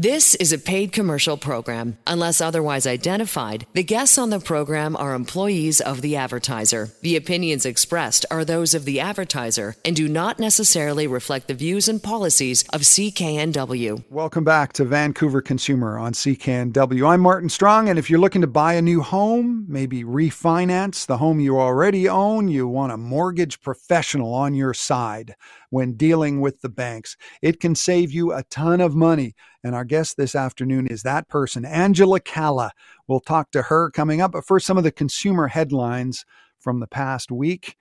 This is a paid commercial program. Unless otherwise identified, the guests on the program are employees of the advertiser. The opinions expressed are those of the advertiser and do not necessarily reflect the views and policies of CKNW. Welcome back to Vancouver Consumer on CKNW. I'm Martin Strong, and if you're looking to buy a new home, maybe refinance the home you already own, you want a mortgage professional on your side when dealing with the banks. It can save you a ton of money. And our guest this afternoon is that person, Angela Calla. We'll talk to her coming up. But first, some of the consumer headlines from the past week.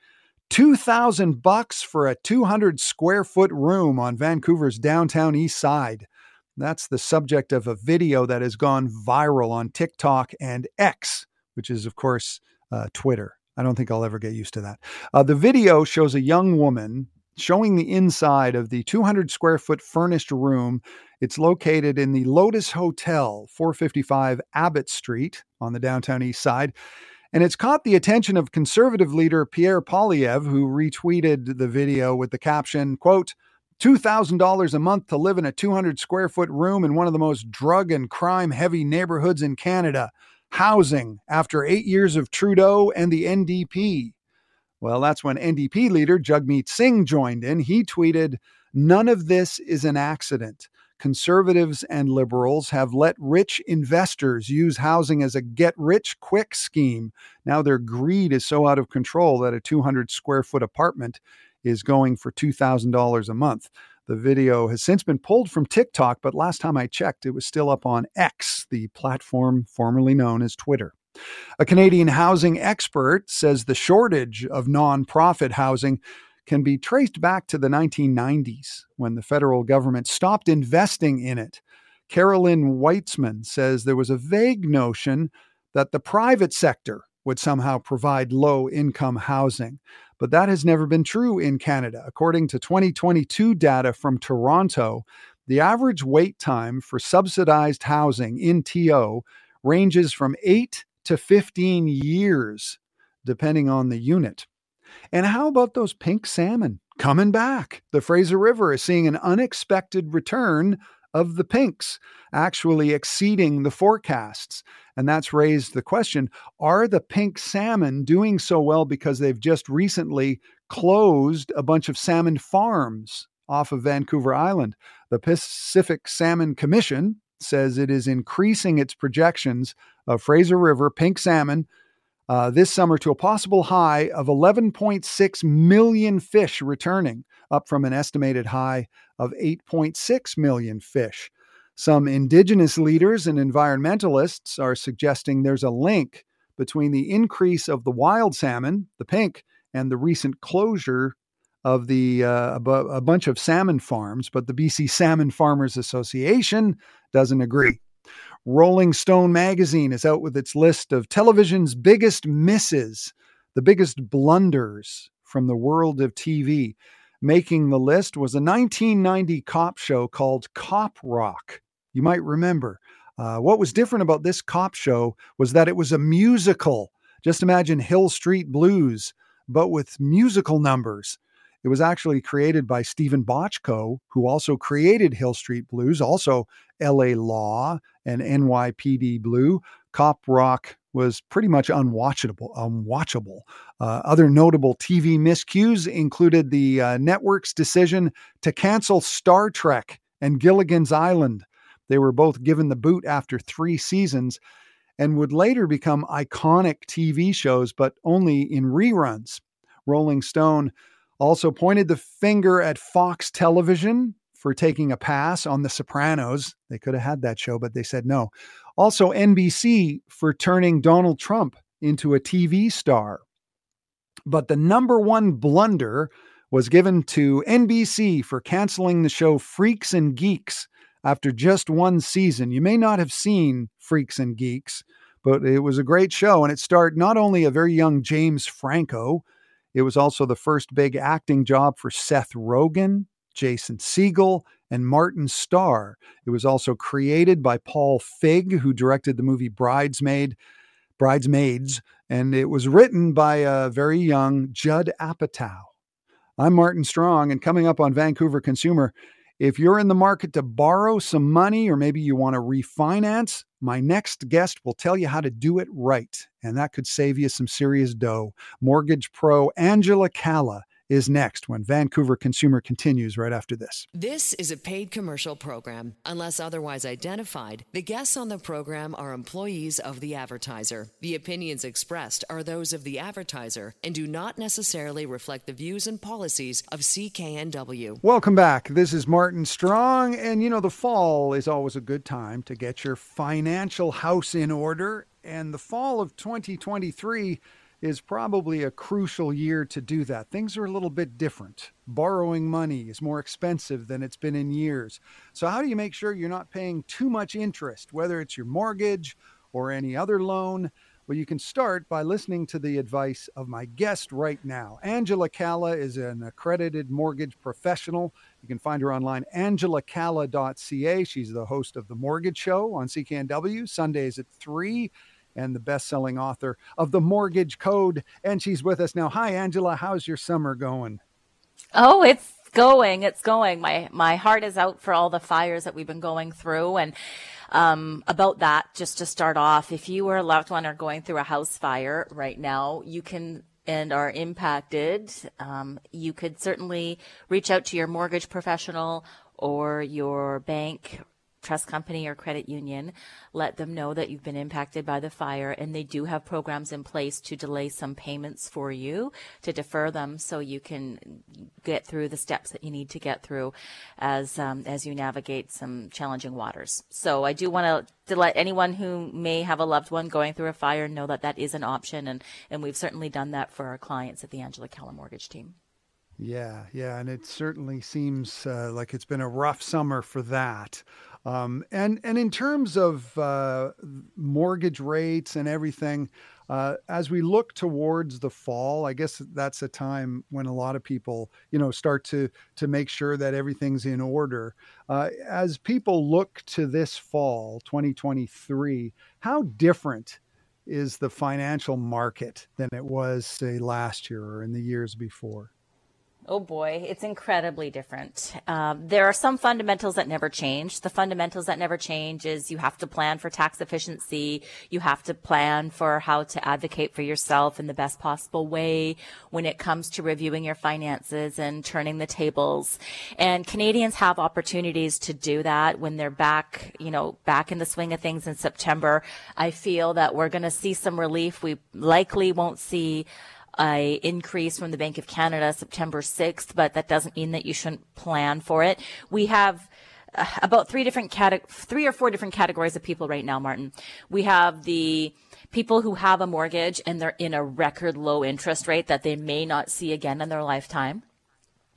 2000 bucks for a 200 square foot room on Vancouver's downtown east side. That's the subject of a video that has gone viral on TikTok and X, which is, of course, uh, Twitter. I don't think I'll ever get used to that. Uh, the video shows a young woman showing the inside of the 200 square foot furnished room. It's located in the Lotus Hotel, 455 Abbott Street on the downtown east side. And it's caught the attention of conservative leader Pierre Poilievre, who retweeted the video with the caption, quote, $2,000 a month to live in a 200 square foot room in one of the most drug and crime heavy neighborhoods in Canada. Housing after eight years of Trudeau and the NDP. Well, that's when NDP leader Jagmeet Singh joined in. He tweeted, None of this is an accident. Conservatives and liberals have let rich investors use housing as a get rich quick scheme. Now their greed is so out of control that a 200 square foot apartment is going for $2,000 a month. The video has since been pulled from TikTok, but last time I checked, it was still up on X, the platform formerly known as Twitter. A Canadian housing expert says the shortage of nonprofit housing can be traced back to the 1990s when the federal government stopped investing in it. Carolyn Whitzman says there was a vague notion that the private sector would somehow provide low income housing. But that has never been true in Canada. According to 2022 data from Toronto, the average wait time for subsidized housing in TO ranges from 8 to 15 years, depending on the unit. And how about those pink salmon coming back? The Fraser River is seeing an unexpected return of the pinks, actually exceeding the forecasts. And that's raised the question are the pink salmon doing so well because they've just recently closed a bunch of salmon farms off of Vancouver Island? The Pacific Salmon Commission says it is increasing its projections of Fraser River pink salmon uh, this summer to a possible high of 11.6 million fish returning, up from an estimated high of 8.6 million fish. Some indigenous leaders and environmentalists are suggesting there's a link between the increase of the wild salmon, the pink, and the recent closure of the uh, a bunch of salmon farms, but the BC Salmon Farmers Association doesn't agree. Rolling Stone magazine is out with its list of television's biggest misses, the biggest blunders from the world of TV. Making the list was a 1990 cop show called Cop Rock. You might remember. Uh, what was different about this cop show was that it was a musical. Just imagine Hill Street Blues, but with musical numbers. It was actually created by Steven Bochco, who also created Hill Street Blues, also LA Law and NYPD Blue. Cop Rock was pretty much unwatchable. Unwatchable. Uh, other notable TV miscues included the uh, network's decision to cancel Star Trek and Gilligan's Island. They were both given the boot after three seasons and would later become iconic TV shows, but only in reruns. Rolling Stone also pointed the finger at Fox Television for taking a pass on The Sopranos. They could have had that show, but they said no. Also, NBC for turning Donald Trump into a TV star. But the number one blunder was given to NBC for canceling the show Freaks and Geeks after just one season. You may not have seen Freaks and Geeks, but it was a great show, and it starred not only a very young James Franco, it was also the first big acting job for Seth Rogen, Jason Segel, and Martin Starr. It was also created by Paul Feig, who directed the movie Bridesmaid, Bridesmaids, and it was written by a very young Judd Apatow. I'm Martin Strong, and coming up on Vancouver Consumer, If you're in the market to borrow some money or maybe you want to refinance, my next guest will tell you how to do it right, and that could save you some serious dough. Mortgage pro Angela Calla is next when Vancouver Consumer continues right after this. This is a paid commercial program. Unless otherwise identified, the guests on the program are employees of the advertiser. The opinions expressed are those of the advertiser and do not necessarily reflect the views and policies of CKNW. Welcome back. This is Martin Strong, and you know, the fall is always a good time to get your financial house in order. And the fall of 2023 is probably a crucial year to do that. Things are a little bit different. Borrowing money is more expensive than it's been in years. So, how do you make sure you're not paying too much interest, whether it's your mortgage or any other loan? Well, you can start by listening to the advice of my guest right now. Angela Calla is an accredited mortgage professional. You can find her online, angelacalla.ca. She's the host of The Mortgage Show on CKNW, Sundays at 3 and the best selling author of The Mortgage Code. And she's with us now. Hi, Angela. How's your summer going? Oh, it's going. It's going. My my heart is out for all the fires that we've been going through and um, about that, just to start off, if you or a loved one are going through a house fire right now, you can and are impacted, um, you could certainly reach out to your mortgage professional or your bank trust company or credit union, let them know that you've been impacted by the fire and they do have programs in place to delay some payments for you to defer them so you can get through the steps that you need to get through as um, as you navigate some challenging waters. So I do want to let anyone who may have a loved one going through a fire know that that is an option and and we've certainly done that for our clients at the Angela Calla Mortgage team. Yeah, yeah, and it certainly seems uh, like it's been a rough summer for that. Um, and and in terms of uh, mortgage rates and everything, uh, as we look towards the fall, I guess that's a time when a lot of people, you know, start to to make sure that everything's in order. Uh, as people look to this fall, 2023, how different is the financial market than it was, say, last year or in the years before? Oh boy, it's incredibly different. Um, there are some fundamentals that never change. The fundamentals that never change is you have to plan for tax efficiency. You have to plan for how to advocate for yourself in the best possible way when it comes to reviewing your finances and turning the tables. And Canadians have opportunities to do that when they're back, you know, back in the swing of things in September. I feel that we're going to see some relief. We likely won't see a increase from the Bank of Canada September 6th, but that doesn't mean that you shouldn't plan for it. We have uh, about three different cate- three or four different categories of people right now, Martin. We have the people who have a mortgage and they're in a record low interest rate that they may not see again in their lifetime.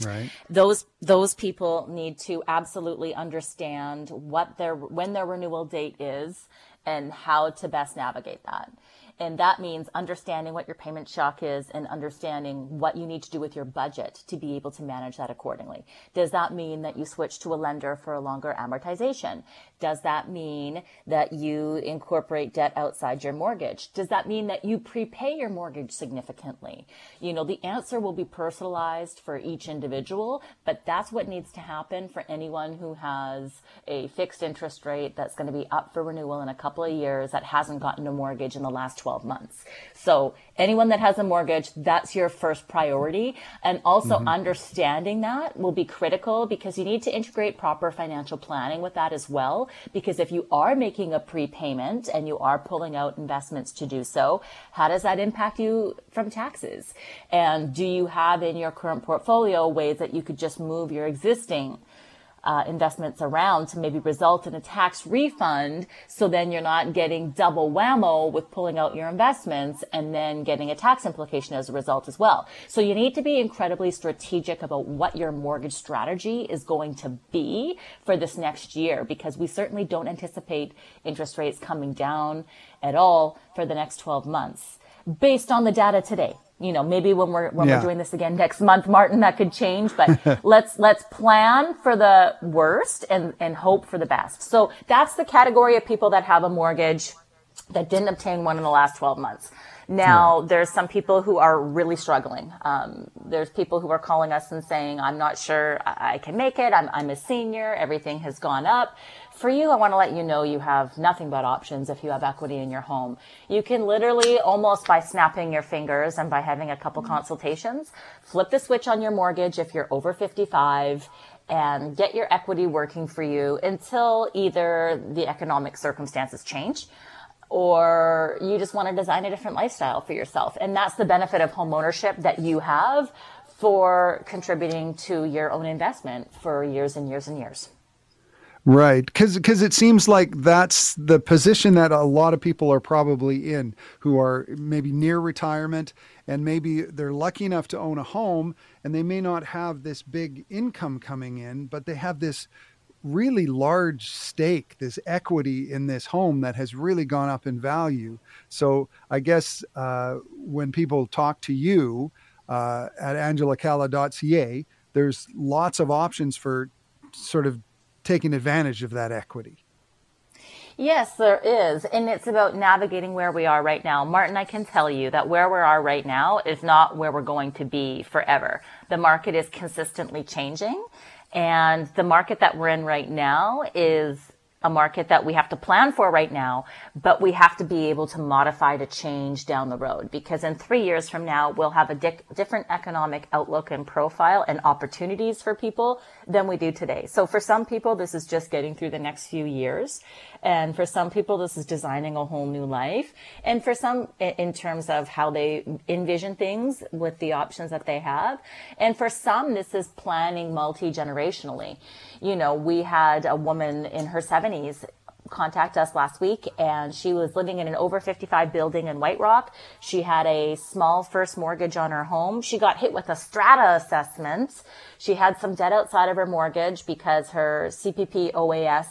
Right. Those those people need to absolutely understand what their when their renewal date is and how to best navigate that. And that means understanding what your payment shock is and understanding what you need to do with your budget to be able to manage that accordingly. Does that mean that you switch to a lender for a longer amortization? Does that mean that you incorporate debt outside your mortgage? Does that mean that you prepay your mortgage significantly? You know, the answer will be personalized for each individual, but that's what needs to happen for anyone who has a fixed interest rate that's going to be up for renewal in a couple of years that hasn't gotten a mortgage in the last 12 12 months. So anyone that has a mortgage, that's your first priority. And also mm-hmm. understanding that will be critical because you need to integrate proper financial planning with that as well. Because if you are making a prepayment and you are pulling out investments to do so, how does that impact you from taxes? And do you have in your current portfolio ways that you could just move your existing uh, investments around to maybe result in a tax refund. So then you're not getting double whammo with pulling out your investments and then getting a tax implication as a result as well. So you need to be incredibly strategic about what your mortgage strategy is going to be for this next year because we certainly don't anticipate interest rates coming down at all for the next 12 months based on the data today you know, maybe when we're when yeah. we're doing this again next month, Martin, that could change. But let's let's plan for the worst and and hope for the best. So that's the category of people that have a mortgage that didn't obtain one in the last 12 months. Now, there's some people who are really struggling. Um, there's people who are calling us and saying, I'm not sure I can make it. I'm, I'm a senior. Everything has gone up. For you, I want to let you know you have nothing but options if you have equity in your home. You can literally almost by snapping your fingers and by having a couple mm-hmm. consultations, flip the switch on your mortgage if you're over 55 and get your equity working for you until either the economic circumstances change or you just want to design a different lifestyle for yourself. And that's the benefit of home ownership that you have for contributing to your own investment for years and years and years. Right, because because it seems like that's the position that a lot of people are probably in, who are maybe near retirement, and maybe they're lucky enough to own a home, and they may not have this big income coming in, but they have this really large stake, this equity in this home that has really gone up in value. So I guess uh, when people talk to you uh, at angelacalla.ca, there's lots of options for sort of taking advantage of that equity. Yes, there is. And it's about navigating where we are right now. Martin, I can tell you that where we are right now is not where we're going to be forever. The market is consistently changing. And the market that we're in right now is a market that we have to plan for right now, but we have to be able to modify to change down the road because in three years from now, we'll have a di- different economic outlook and profile and opportunities for people than we do today. So for some people, this is just getting through the next few years. And for some people, this is designing a whole new life. And for some, in terms of how they envision things with the options that they have. And for some, this is planning multi-generationally. You know, we had a woman in her 70s contact us last week and she was living in an over 55 building in White Rock. She had a small first mortgage on her home. She got hit with a strata assessment. She had some debt outside of her mortgage because her CPP OAS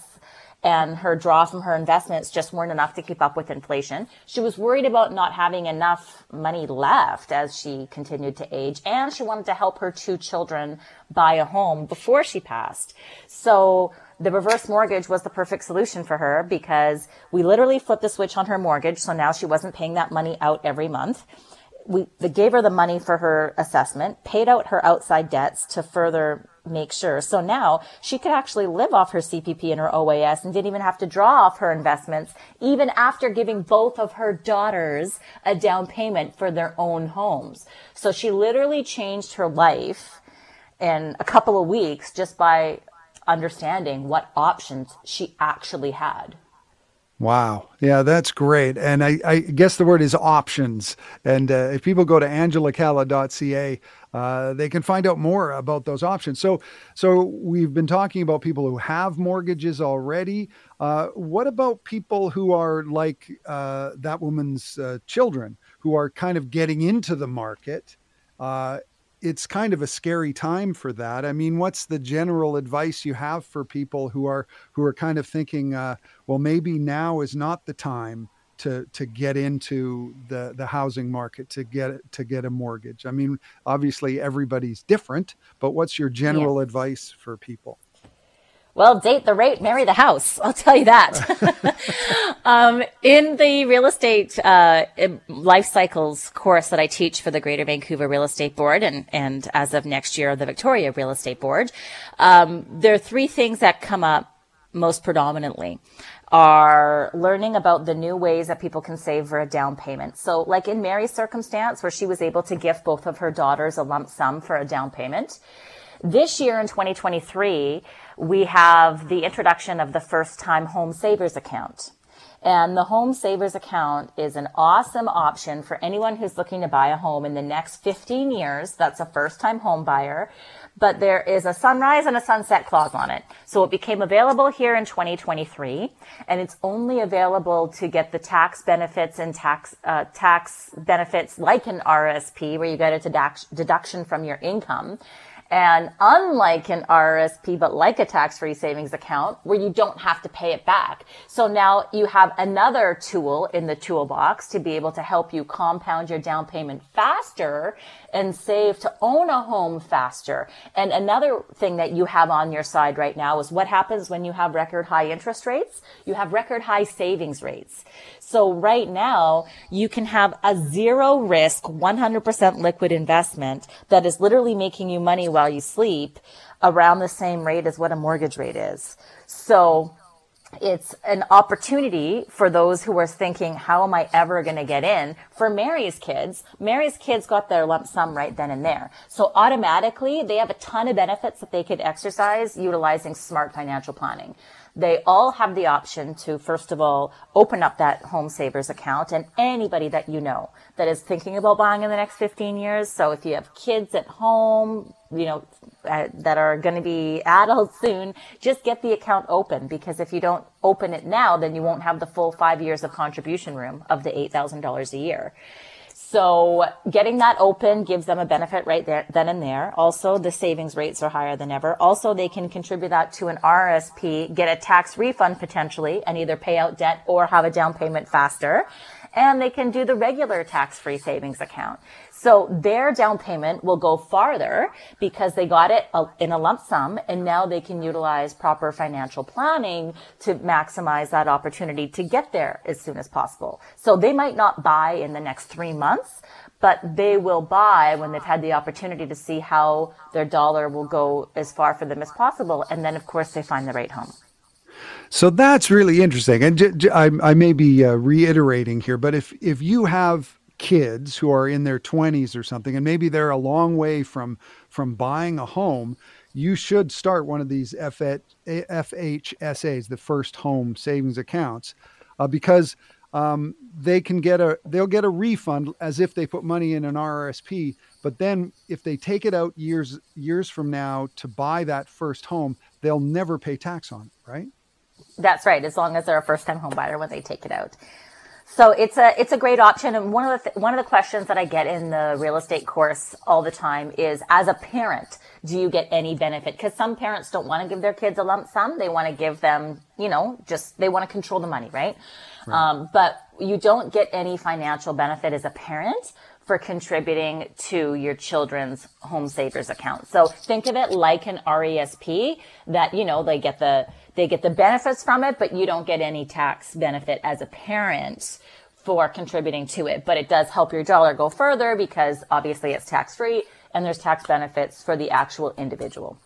and her draw from her investments just weren't enough to keep up with inflation. She was worried about not having enough money left as she continued to age, and she wanted to help her two children buy a home before she passed. So the reverse mortgage was the perfect solution for her because we literally flipped the switch on her mortgage. So now she wasn't paying that money out every month. We, gave her the money for her assessment, paid out her outside debts to further make sure. So now she could actually live off her CPP and her OAS and didn't even have to draw off her investments, even after giving both of her daughters a down payment for their own homes. So she literally changed her life in a couple of weeks just by understanding what options she actually had. Wow. Yeah, that's great. And I, I, guess the word is options. And uh, if people go to angelacalla.ca, uh, they can find out more about those options. So, so we've been talking about people who have mortgages already. Uh, what about people who are like uh, that woman's uh, children, who are kind of getting into the market? It's kind of a scary time for that. I mean, what's the general advice you have for people who are who are kind of thinking, uh, well, maybe now is not the time to to get into the the housing market to get to get a mortgage? I mean, obviously everybody's different, but what's your general yeah. advice for people? Well, date the rate, marry the house. I'll tell you that. um, in the real estate uh, life cycles course that I teach for the Greater Vancouver Real Estate Board, and and as of next year, the Victoria Real Estate Board, um, there are three things that come up most predominantly are learning about the new ways that people can save for a down payment. So like in Mary's circumstance where she was able to gift both of her daughters a lump sum for a down payment. This year in 2023, we have the introduction of the first time home savers account. And the home savers account is an awesome option for anyone who's looking to buy a home in the next 15 years. That's a first time home buyer. But there is a sunrise and a sunset clause on it. So it became available here in 2023 and it's only available to get the tax benefits and tax, uh, tax benefits like an RSP where you get a deduction from your income And unlike an RRSP, but like a tax-free savings account where you don't have to pay it back. So now you have another tool in the toolbox to be able to help you compound your down payment faster and save to own a home faster. And another thing that you have on your side right now is what happens when you have record high interest rates? You have record high savings rates. So right now you can have a zero risk, 100% liquid investment that is literally making you money while you sleep around the same rate as what a mortgage rate is. So it's an opportunity for those who are thinking, how am I ever going to get in? For Mary's kids, Mary's kids got their lump sum right then and there. So automatically they have a ton of benefits that they could exercise utilizing smart financial planning they all have the option to, first of all, open up that home savers account and anybody that you know that is thinking about buying in the next 15 years. So if you have kids at home, you know, uh, that are going to be adults soon, just get the account open because if you don't open it now, then you won't have the full five years of contribution room of the $8,000 a year. So getting that open gives them a benefit right there, then and there. Also, the savings rates are higher than ever. Also, they can contribute that to an RSP, get a tax refund potentially, and either pay out debt or have a down payment faster. And they can do the regular tax-free savings account. So their down payment will go farther because they got it in a lump sum and now they can utilize proper financial planning to maximize that opportunity to get there as soon as possible. So they might not buy in the next three months, but they will buy when they've had the opportunity to see how their dollar will go as far for them as possible. And then of course they find the right home. So that's really interesting. And j- j- I, I may be uh, reiterating here, but if, if you have kids who are in their 20s or something and maybe they're a long way from from buying a home you should start one of these FHSAs, the first home savings accounts, uh, because um, they can get a they'll get a refund as if they put money in an RRSP. But then if they take it out years years from now to buy that first home, they'll never pay tax on it, right? That's right, as long as they're a first time home buyer when they take it out. So it's a it's a great option. And one of the th- one of the questions that I get in the real estate course all the time is, as a parent, do you get any benefit? Because some parents don't want to give their kids a lump sum; they want to give them, you know, just they want to control the money, right? right. Um, but you don't get any financial benefit as a parent for contributing to your children's home savers account. So think of it like an RESP that, you know, they get the they get the benefits from it, but you don't get any tax benefit as a parent for contributing to it. But it does help your dollar go further because obviously it's tax free and there's tax benefits for the actual individual.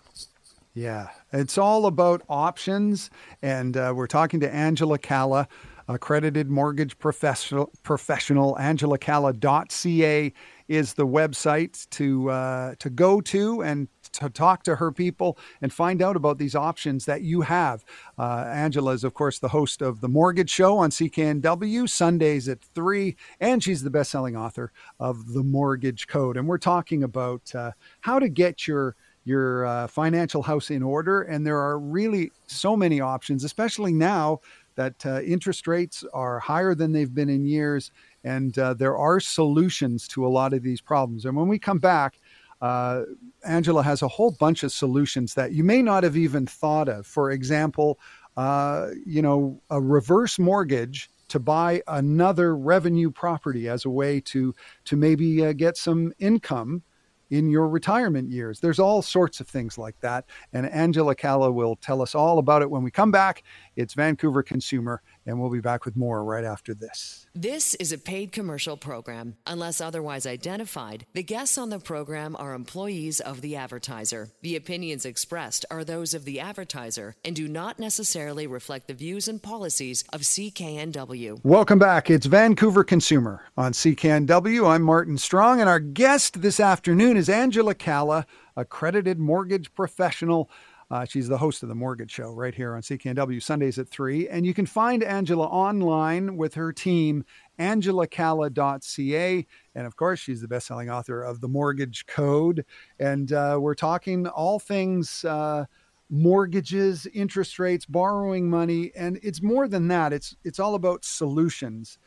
Yeah, it's all about options. And uh, we're talking to Angela Calla, accredited mortgage professional, professional. AngelaCalla.ca is the website to, uh, to go to and to talk to her people and find out about these options that you have. Uh, Angela is, of course, the host of The Mortgage Show on CKNW, Sundays at 3, and she's the best selling author of The Mortgage Code. And we're talking about uh, how to get your your uh, financial house in order. And there are really so many options, especially now that uh, interest rates are higher than they've been in years. And uh, there are solutions to a lot of these problems. And when we come back, uh, Angela has a whole bunch of solutions that you may not have even thought of. For example, uh, you know, a reverse mortgage to buy another revenue property as a way to to maybe uh, get some income in your retirement years. There's all sorts of things like that. And Angela Calla will tell us all about it when we come back. It's Vancouver Consumer, and we'll be back with more right after this. This is a paid commercial program. Unless otherwise identified, the guests on the program are employees of the advertiser. The opinions expressed are those of the advertiser and do not necessarily reflect the views and policies of CKNW. Welcome back. It's Vancouver Consumer on CKNW. I'm Martin Strong, and our guest this afternoon is Angela Calla, accredited mortgage professional uh, she's the host of the Mortgage Show right here on CKNW Sundays at 3. And you can find Angela online with her team, angelacalla.ca. And of course, she's the best selling author of The Mortgage Code. And uh, we're talking all things. Uh, mortgages interest rates borrowing money and it's more than that it's it's all about solutions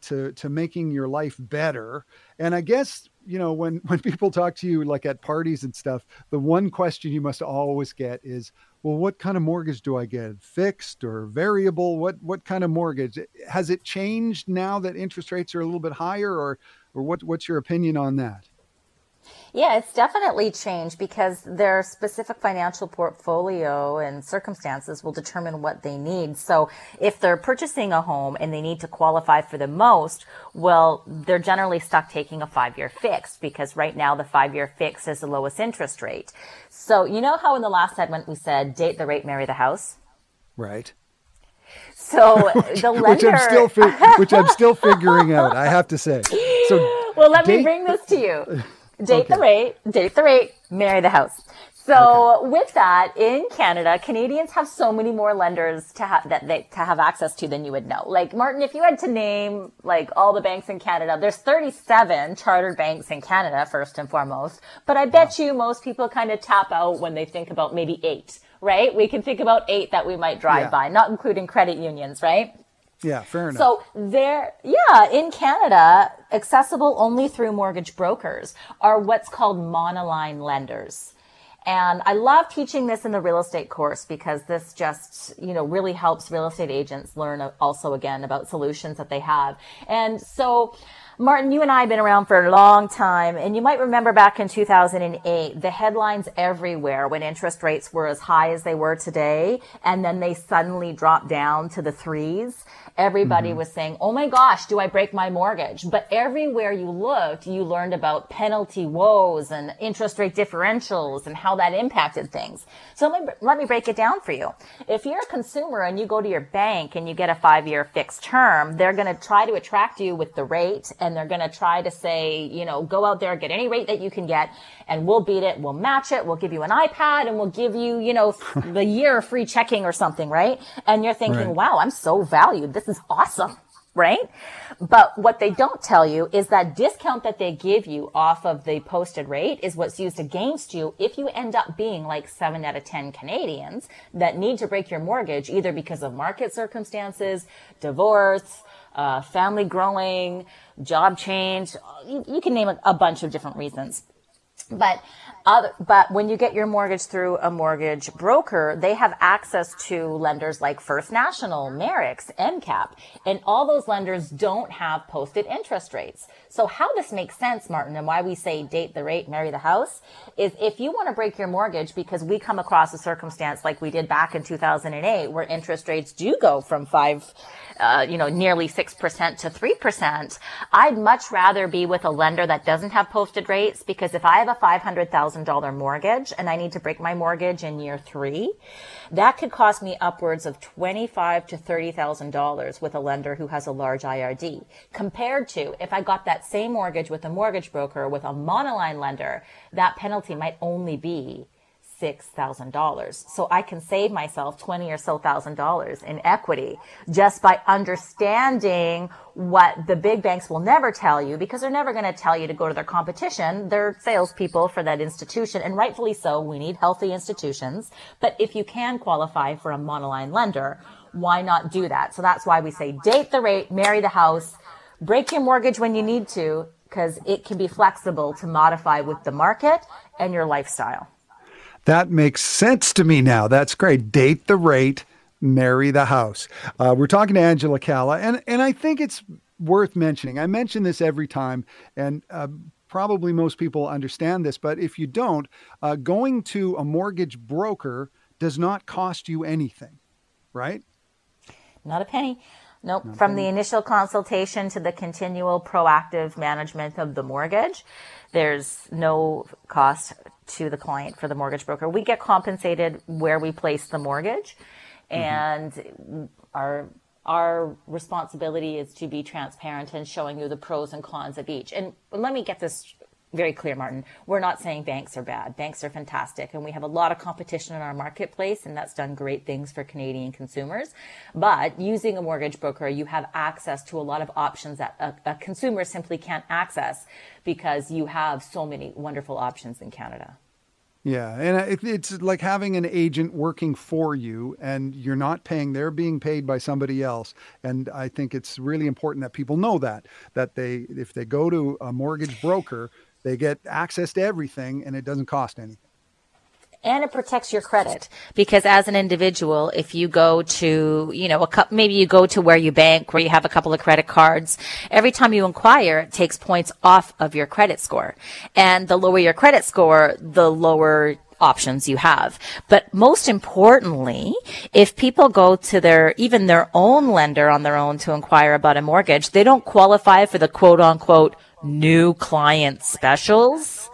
to to making your life better and i guess you know, when when people talk to you like at parties and stuff, the one question you must always get is, well, what kind of mortgage do I get? Fixed or variable? What what kind of mortgage? Has it changed now that interest rates are a little bit higher, or or what what's your opinion on that? Yeah, it's definitely changed because their specific financial portfolio and circumstances will determine what they need. So if they're purchasing a home and they need to qualify for the most, well, they're generally stuck taking a five year fix because right now the five year fix is the lowest interest rate. So you know how in the last segment we said date the rate, marry the house? Right. So the lender, which I'm still fi- which I'm still figuring out. I have to say. So well, let date- me bring this to you. Date okay. the rate, date the rate, marry the house. So okay. with that, in Canada, Canadians have so many more lenders to have that they to have access to than you would know. Like Martin, if you had to name like all the banks in Canada, there's 37 chartered banks in Canada first and foremost. But I bet wow. you most people kind of tap out when they think about maybe eight, right? We can think about eight that we might drive yeah. by, not including credit unions, right? Yeah, fair enough. So there, yeah, in Canada, accessible only through mortgage brokers are what's called monoline lenders. And I love teaching this in the real estate course because this just, you know, really helps real estate agents learn also again about solutions that they have. And so, Martin, you and I have been around for a long time, and you might remember back in 2008, the headlines everywhere when interest rates were as high as they were today, and then they suddenly dropped down to the threes. Everybody mm-hmm. was saying, Oh my gosh, do I break my mortgage? But everywhere you looked, you learned about penalty woes and interest rate differentials and how that impacted things. So let me, let me break it down for you. If you're a consumer and you go to your bank and you get a five year fixed term, they're going to try to attract you with the rate and they're going to try to say, you know, go out there, get any rate that you can get and we'll beat it. We'll match it. We'll give you an iPad and we'll give you, you know, the year of free checking or something, right? And you're thinking, right. wow, I'm so valued. This is awesome. Right? But what they don't tell you is that discount that they give you off of the posted rate is what's used against you if you end up being like seven out of 10 Canadians that need to break your mortgage either because of market circumstances, divorce, uh, family growing, job change. You, you can name a, a bunch of different reasons. But other, but when you get your mortgage through a mortgage broker, they have access to lenders like First National, Merix, MCAP, and all those lenders don't have posted interest rates. So how this makes sense, Martin, and why we say date the rate, marry the house, is if you want to break your mortgage because we come across a circumstance like we did back in 2008 where interest rates do go from five uh, you know, nearly 6% to 3%, I'd much rather be with a lender that doesn't have posted rates because if I have a $500,000 mortgage and I need to break my mortgage in year three, that could cost me upwards of twenty-five to $30,000 with a lender who has a large IRD compared to if I got that same mortgage with a mortgage broker with a monoline lender, that penalty might only be $6,000. So I can save myself 20 or so thousand dollars in equity just by understanding what the big banks will never tell you because they're never going to tell you to go to their competition. They're salespeople for that institution and rightfully so. We need healthy institutions. But if you can qualify for a monoline lender, why not do that? So that's why we say date the rate, marry the house, break your mortgage when you need to because it can be flexible to modify with the market and your lifestyle. That makes sense to me now. That's great. Date the rate, marry the house. Uh, we're talking to Angela Calla, and, and I think it's worth mentioning. I mention this every time, and uh, probably most people understand this, but if you don't, uh, going to a mortgage broker does not cost you anything, right? Not a penny. Nope. Not From the initial consultation to the continual proactive management of the mortgage, there's no cost to the client for the mortgage broker. We get compensated where we place the mortgage mm-hmm. and mm-hmm. our our responsibility is to be transparent and showing you the pros and cons of each. And let me get this very clear, Martin. We're not saying banks are bad. Banks are fantastic. And we have a lot of competition in our marketplace, and that's done great things for Canadian consumers. But using a mortgage broker, you have access to a lot of options that a, a consumer simply can't access because you have so many wonderful options in Canada. Yeah, and uh, it's like having an agent working for you, and you're not paying; they're being paid by somebody else. And I think it's really important that people know that that they, if they go to a mortgage broker, they get access to everything and it doesn't cost anything. And it protects your credit because as an individual if you go to you know a cup maybe you go to where you bank where you have a couple of credit cards every time you inquire it takes points off of your credit score. And the lower your credit score the lower options you have. But most importantly, if people go to their, even their own lender on their own to inquire about a mortgage, they don't qualify for the quote unquote new client specials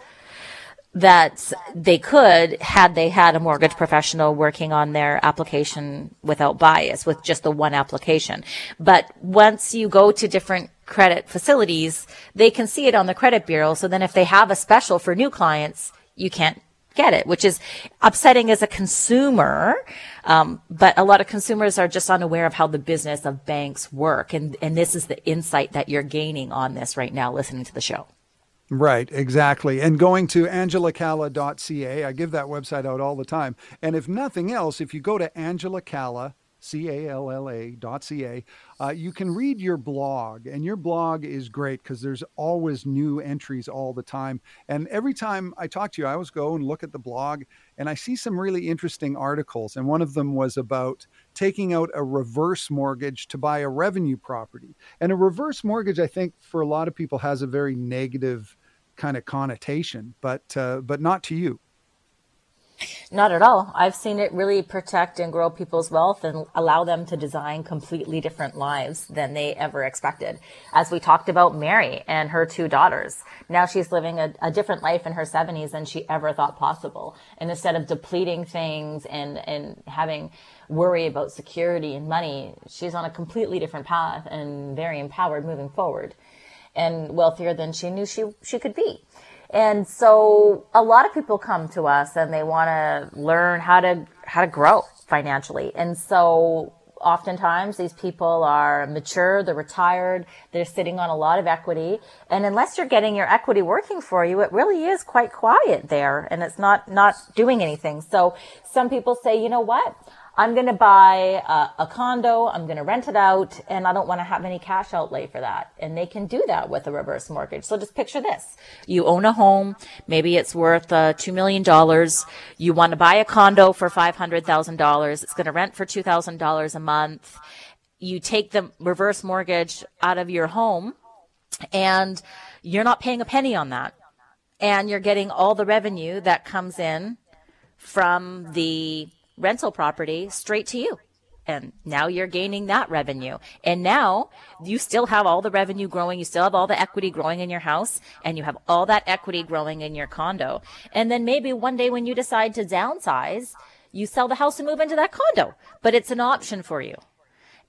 that they could had they had a mortgage professional working on their application without bias with just the one application. But once you go to different credit facilities, they can see it on the credit bureau. So then if they have a special for new clients, you can't get it, which is upsetting as a consumer. Um, but a lot of consumers are just unaware of how the business of banks work. And, and this is the insight that you're gaining on this right now, listening to the show. Right, exactly. And going to angelacalla.ca, I give that website out all the time. And if nothing else, if you go to angelacalla, C-A-L-L-A dot C-A, uh, you can read your blog. And your blog is great because there's always new entries all the time. And every time I talk to you, I always go and look at the blog and I see some really interesting articles. And one of them was about taking out a reverse mortgage to buy a revenue property. And a reverse mortgage, I think, for a lot of people has a very negative kind of connotation, but uh, but not to you. Not at all. I've seen it really protect and grow people's wealth and allow them to design completely different lives than they ever expected. As we talked about Mary and her two daughters, now she's living a, a different life in her 70s than she ever thought possible. And instead of depleting things and, and having worry about security and money, she's on a completely different path and very empowered moving forward and wealthier than she knew she, she could be. And so a lot of people come to us and they want to learn how to, how to grow financially. And so oftentimes these people are mature, they're retired, they're sitting on a lot of equity. And unless you're getting your equity working for you, it really is quite quiet there and it's not, not doing anything. So some people say, you know what? I'm going to buy a, a, condo, I'm going to rent it out, and I don't want to have any cash outlay for that. And they can do that with a reverse mortgage. So just picture this. You own a home. Maybe it's worth uh, $2 million. You want to buy a condo for $500,000. It's going to rent for $2,000 a month. You take the reverse mortgage out of your home and you're not paying a penny on that. And you're getting all the revenue that comes in from the rental property straight to you. And now you're gaining that revenue. And now you still have all the revenue growing. You still have all the equity growing in your house and you have all that equity growing in your condo. And then maybe one day when you decide to downsize, you sell the house and move into that condo, but it's an option for you.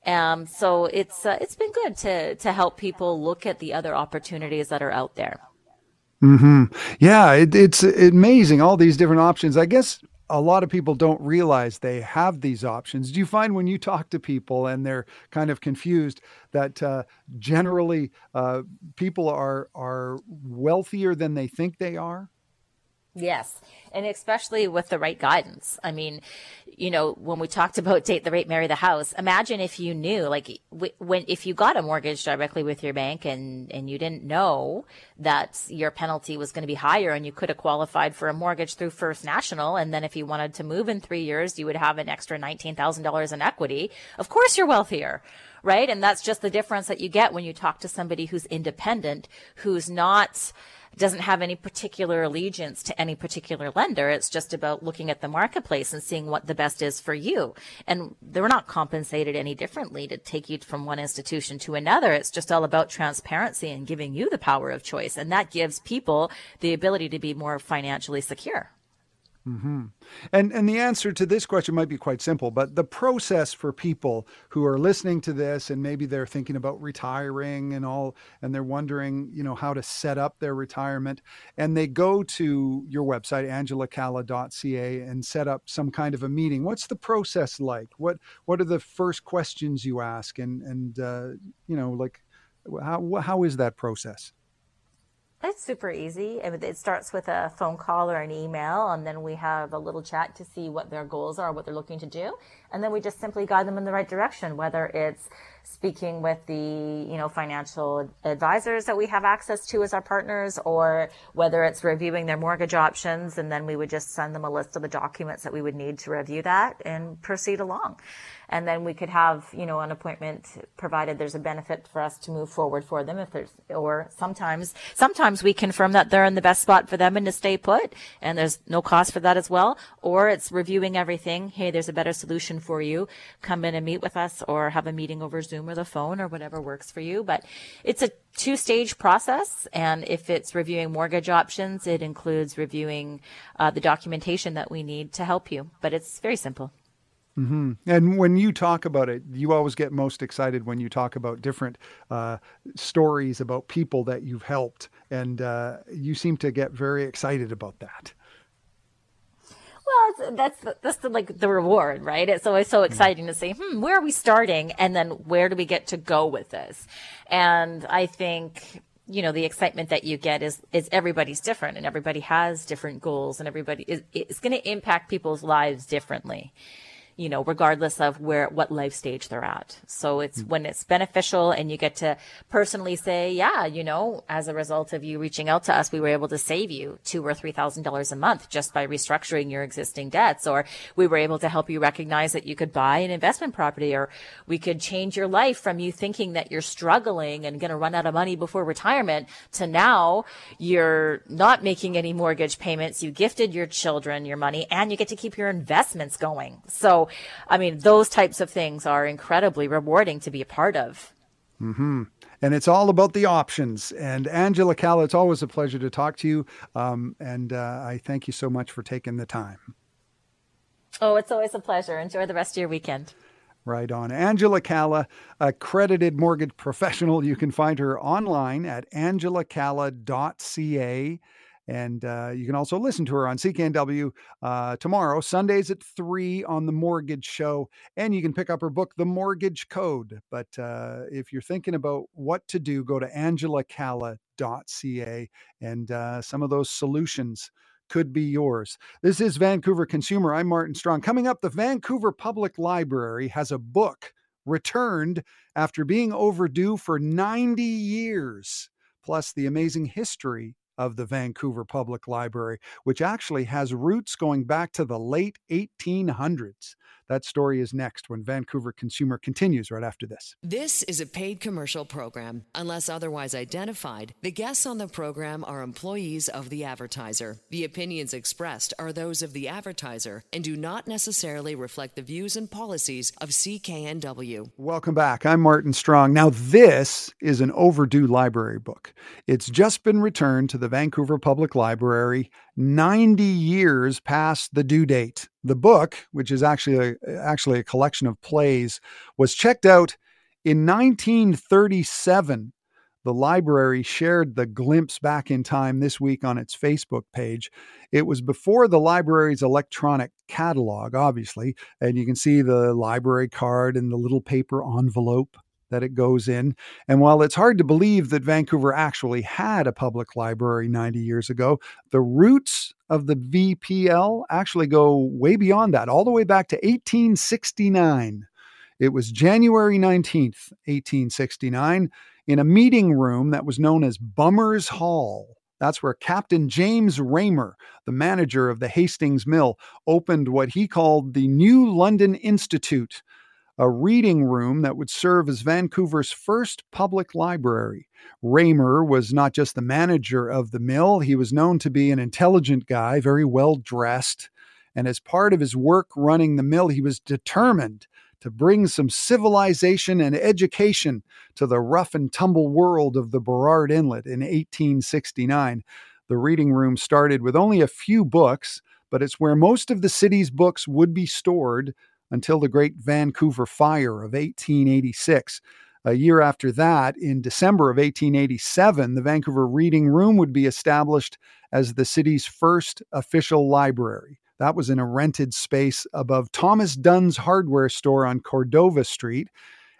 Um, so it's, uh, it's been good to, to help people look at the other opportunities that are out there. Mm-hmm. Yeah, it, it's amazing all these different options. I guess a lot of people don't realize they have these options. Do you find when you talk to people and they're kind of confused that uh, generally uh, people are are wealthier than they think they are? Yes. And especially with the right guidance. I mean, you know, when we talked about date the rate, marry the house, imagine if you knew, like, when, if you got a mortgage directly with your bank and, and you didn't know that your penalty was going to be higher and you could have qualified for a mortgage through First National. And then if you wanted to move in three years, you would have an extra $19,000 in equity. Of course you're wealthier right? And that's just the difference that you get when you talk to somebody who's independent, who's not, doesn't have any particular allegiance to any particular lender. It's just about looking at the marketplace and seeing what the best is for you. And they're not compensated any differently to take you from one institution to another. It's just all about transparency and giving you the power of choice. And that gives people the ability to be more financially secure. Mm-hmm. And and the answer to this question might be quite simple, but the process for people who are listening to this and maybe they're thinking about retiring and all, and they're wondering, you know, how to set up their retirement, and they go to your website angelacalla.ca and set up some kind of a meeting. What's the process like? What what are the first questions you ask, and and uh, you know, like how how is that process? It's super easy. It starts with a phone call or an email, and then we have a little chat to see what their goals are, what they're looking to do. And then we just simply guide them in the right direction, whether it's speaking with the you know financial advisors that we have access to as our partners or whether it's reviewing their mortgage options and then we would just send them a list of the documents that we would need to review that and proceed along and then we could have you know an appointment provided there's a benefit for us to move forward for them if there's or sometimes sometimes we confirm that they're in the best spot for them and to stay put and there's no cost for that as well. Or it's reviewing everything. Hey there's a better solution for you. Come in and meet with us or have a meeting over zoom or the phone or whatever works for you. But it's a two stage process and if it's reviewing mortgage options it includes reviewing uh, the documentation that we need to help you. But it's very simple Mm-hmm. And when you talk about it, you always get most excited when you talk about different uh, stories about people that you've helped, and uh, you seem to get very excited about that. Well, that's that's the, like the reward, right? It's always so mm-hmm. exciting to say, "Hmm, where are we starting?" and then where do we get to go with this? And I think you know the excitement that you get is is everybody's different and everybody has different goals and everybody is it's going to impact people's lives differently you know, regardless of where, what life stage they're at. So it's mm-hmm. when it's beneficial and you get to personally say, yeah, you know, as a result of you reaching out to us, we were able to save you two or three thousand dollars a month just by restructuring your existing debts, or we were able to help you recognize that you could buy an investment property, or we could change your life from you thinking that you're struggling and going to run out of money before retirement to now you're not making any mortgage payments. You gifted your children your money and you get to keep your investments going. So I mean, those types of things are incredibly rewarding to be a part of. Hmm. And it's all about the options. And Angela Calla, it's always a pleasure to talk to you. Um, and uh, I thank you so much for taking the time. Oh, it's always a pleasure. Enjoy the rest of your weekend. Right on. Angela Calla, accredited mortgage professional. You can find her online at angelacalla.ca. And uh, you can also listen to her on CKNW uh, tomorrow, Sundays at 3 on The Mortgage Show. And you can pick up her book, The Mortgage Code. But uh, if you're thinking about what to do, go to angelacalla.ca and uh, some of those solutions could be yours. This is Vancouver Consumer. I'm Martin Strong. Coming up, the Vancouver Public Library has a book returned after being overdue for 90 years, plus the amazing history of the Vancouver Public Library, which actually has roots going back to the late 1800s. That story is next when Vancouver Consumer continues right after this. This is a paid commercial program. Unless otherwise identified, the guests on the program are employees of the advertiser. The opinions expressed are those of the advertiser and do not necessarily reflect the views and policies of CKNW. Welcome back. I'm Martin Strong. Now, this is an overdue library book. It's just been returned to the Vancouver Public Library 90 years past the due date. The book, which is actually a, actually a collection of plays, was checked out in 1937. The library shared the glimpse back in time this week on its Facebook page. It was before the library's electronic catalog, obviously, and you can see the library card and the little paper envelope that it goes in. And while it's hard to believe that Vancouver actually had a public library 90 years ago, the roots of the VPL actually go way beyond that, all the way back to 1869. It was January 19th, 1869, in a meeting room that was known as Bummer's Hall. That's where Captain James Raymur, the manager of the Hastings Mill, opened what he called the New London Institute, a reading room that would serve as Vancouver's first public library. Raymur was not just the manager of the mill, he was known to be an intelligent guy, very well dressed. And as part of his work running the mill, he was determined to bring some civilization and education to the rough and tumble world of the Burrard Inlet in 1869. The reading room started with only a few books, but it's where most of the city's books would be stored until the Great Vancouver Fire of 1886. A year after that, in December of 1887, the Vancouver Reading Room would be established as the city's first official library. That was in a rented space above Thomas Dunn's hardware store on Cordova Street.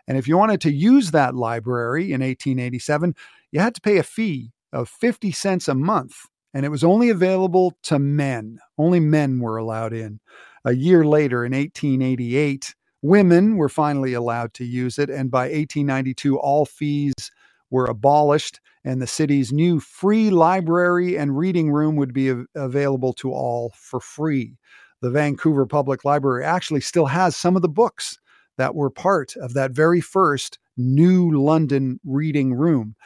And if you wanted to use that library in 1887, you had to pay a fee of 50 cents a month. And it was only available to men. Only men were allowed in. A year later, in 1888, Women were finally allowed to use it, and by 1892, all fees were abolished, and the city's new free library and reading room would be available to all for free. The Vancouver Public Library actually still has some of the books that were part of that very first new London reading room.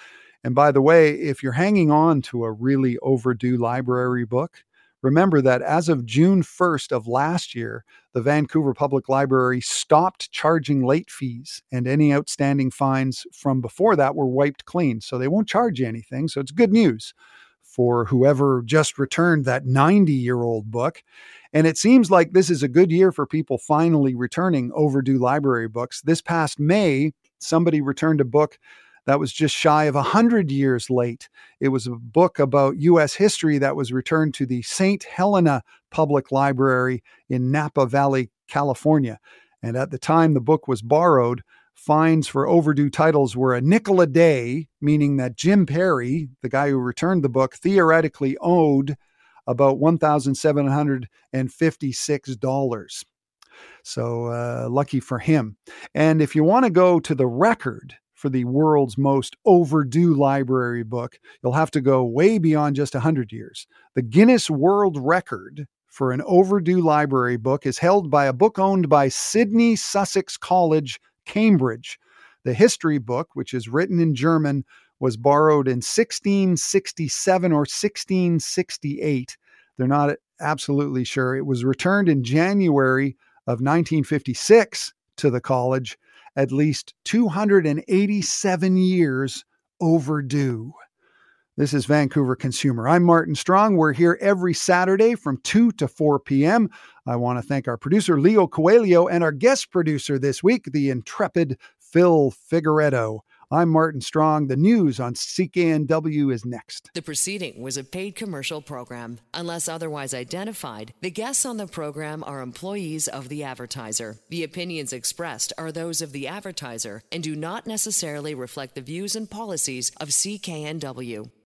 And by the way, if you're hanging on to a really overdue library book, remember that as of June 1st of last year, the Vancouver Public Library stopped charging late fees, and any outstanding fines from before that were wiped clean. So they won't charge you anything. So it's good news for whoever just returned that 90 year old book. And it seems like this is a good year for people finally returning overdue library books. This past May, somebody returned a book that was just shy of 100 years late. It was a book about U.S. history that was returned to the St. Helena Public Library in Napa Valley, California. And at the time the book was borrowed, fines for overdue titles were a nickel a day, meaning that Jim Perry, the guy who returned the book, theoretically owed about $1,756. So uh, lucky for him. And if you want to go to the record for the world's most overdue library book, you'll have to go way beyond just 100 years. The Guinness World Record for an overdue library book is held by a book owned by Sidney Sussex College, Cambridge. The history book, which is written in German, was borrowed in 1667 or 1668. They're not absolutely sure. It was returned in January of 1956 to the college at least 287 years overdue. This is Vancouver Consumer. I'm Martin Strong. We're here every Saturday from 2 to 4 p.m. I want to thank our producer, Leo Coelho, and our guest producer this week, the intrepid Phil Figueredo. I'm Martin Strong. The news on CKNW is next. The proceeding was a paid commercial program. Unless otherwise identified, the guests on the program are employees of the advertiser. The opinions expressed are those of the advertiser and do not necessarily reflect the views and policies of CKNW.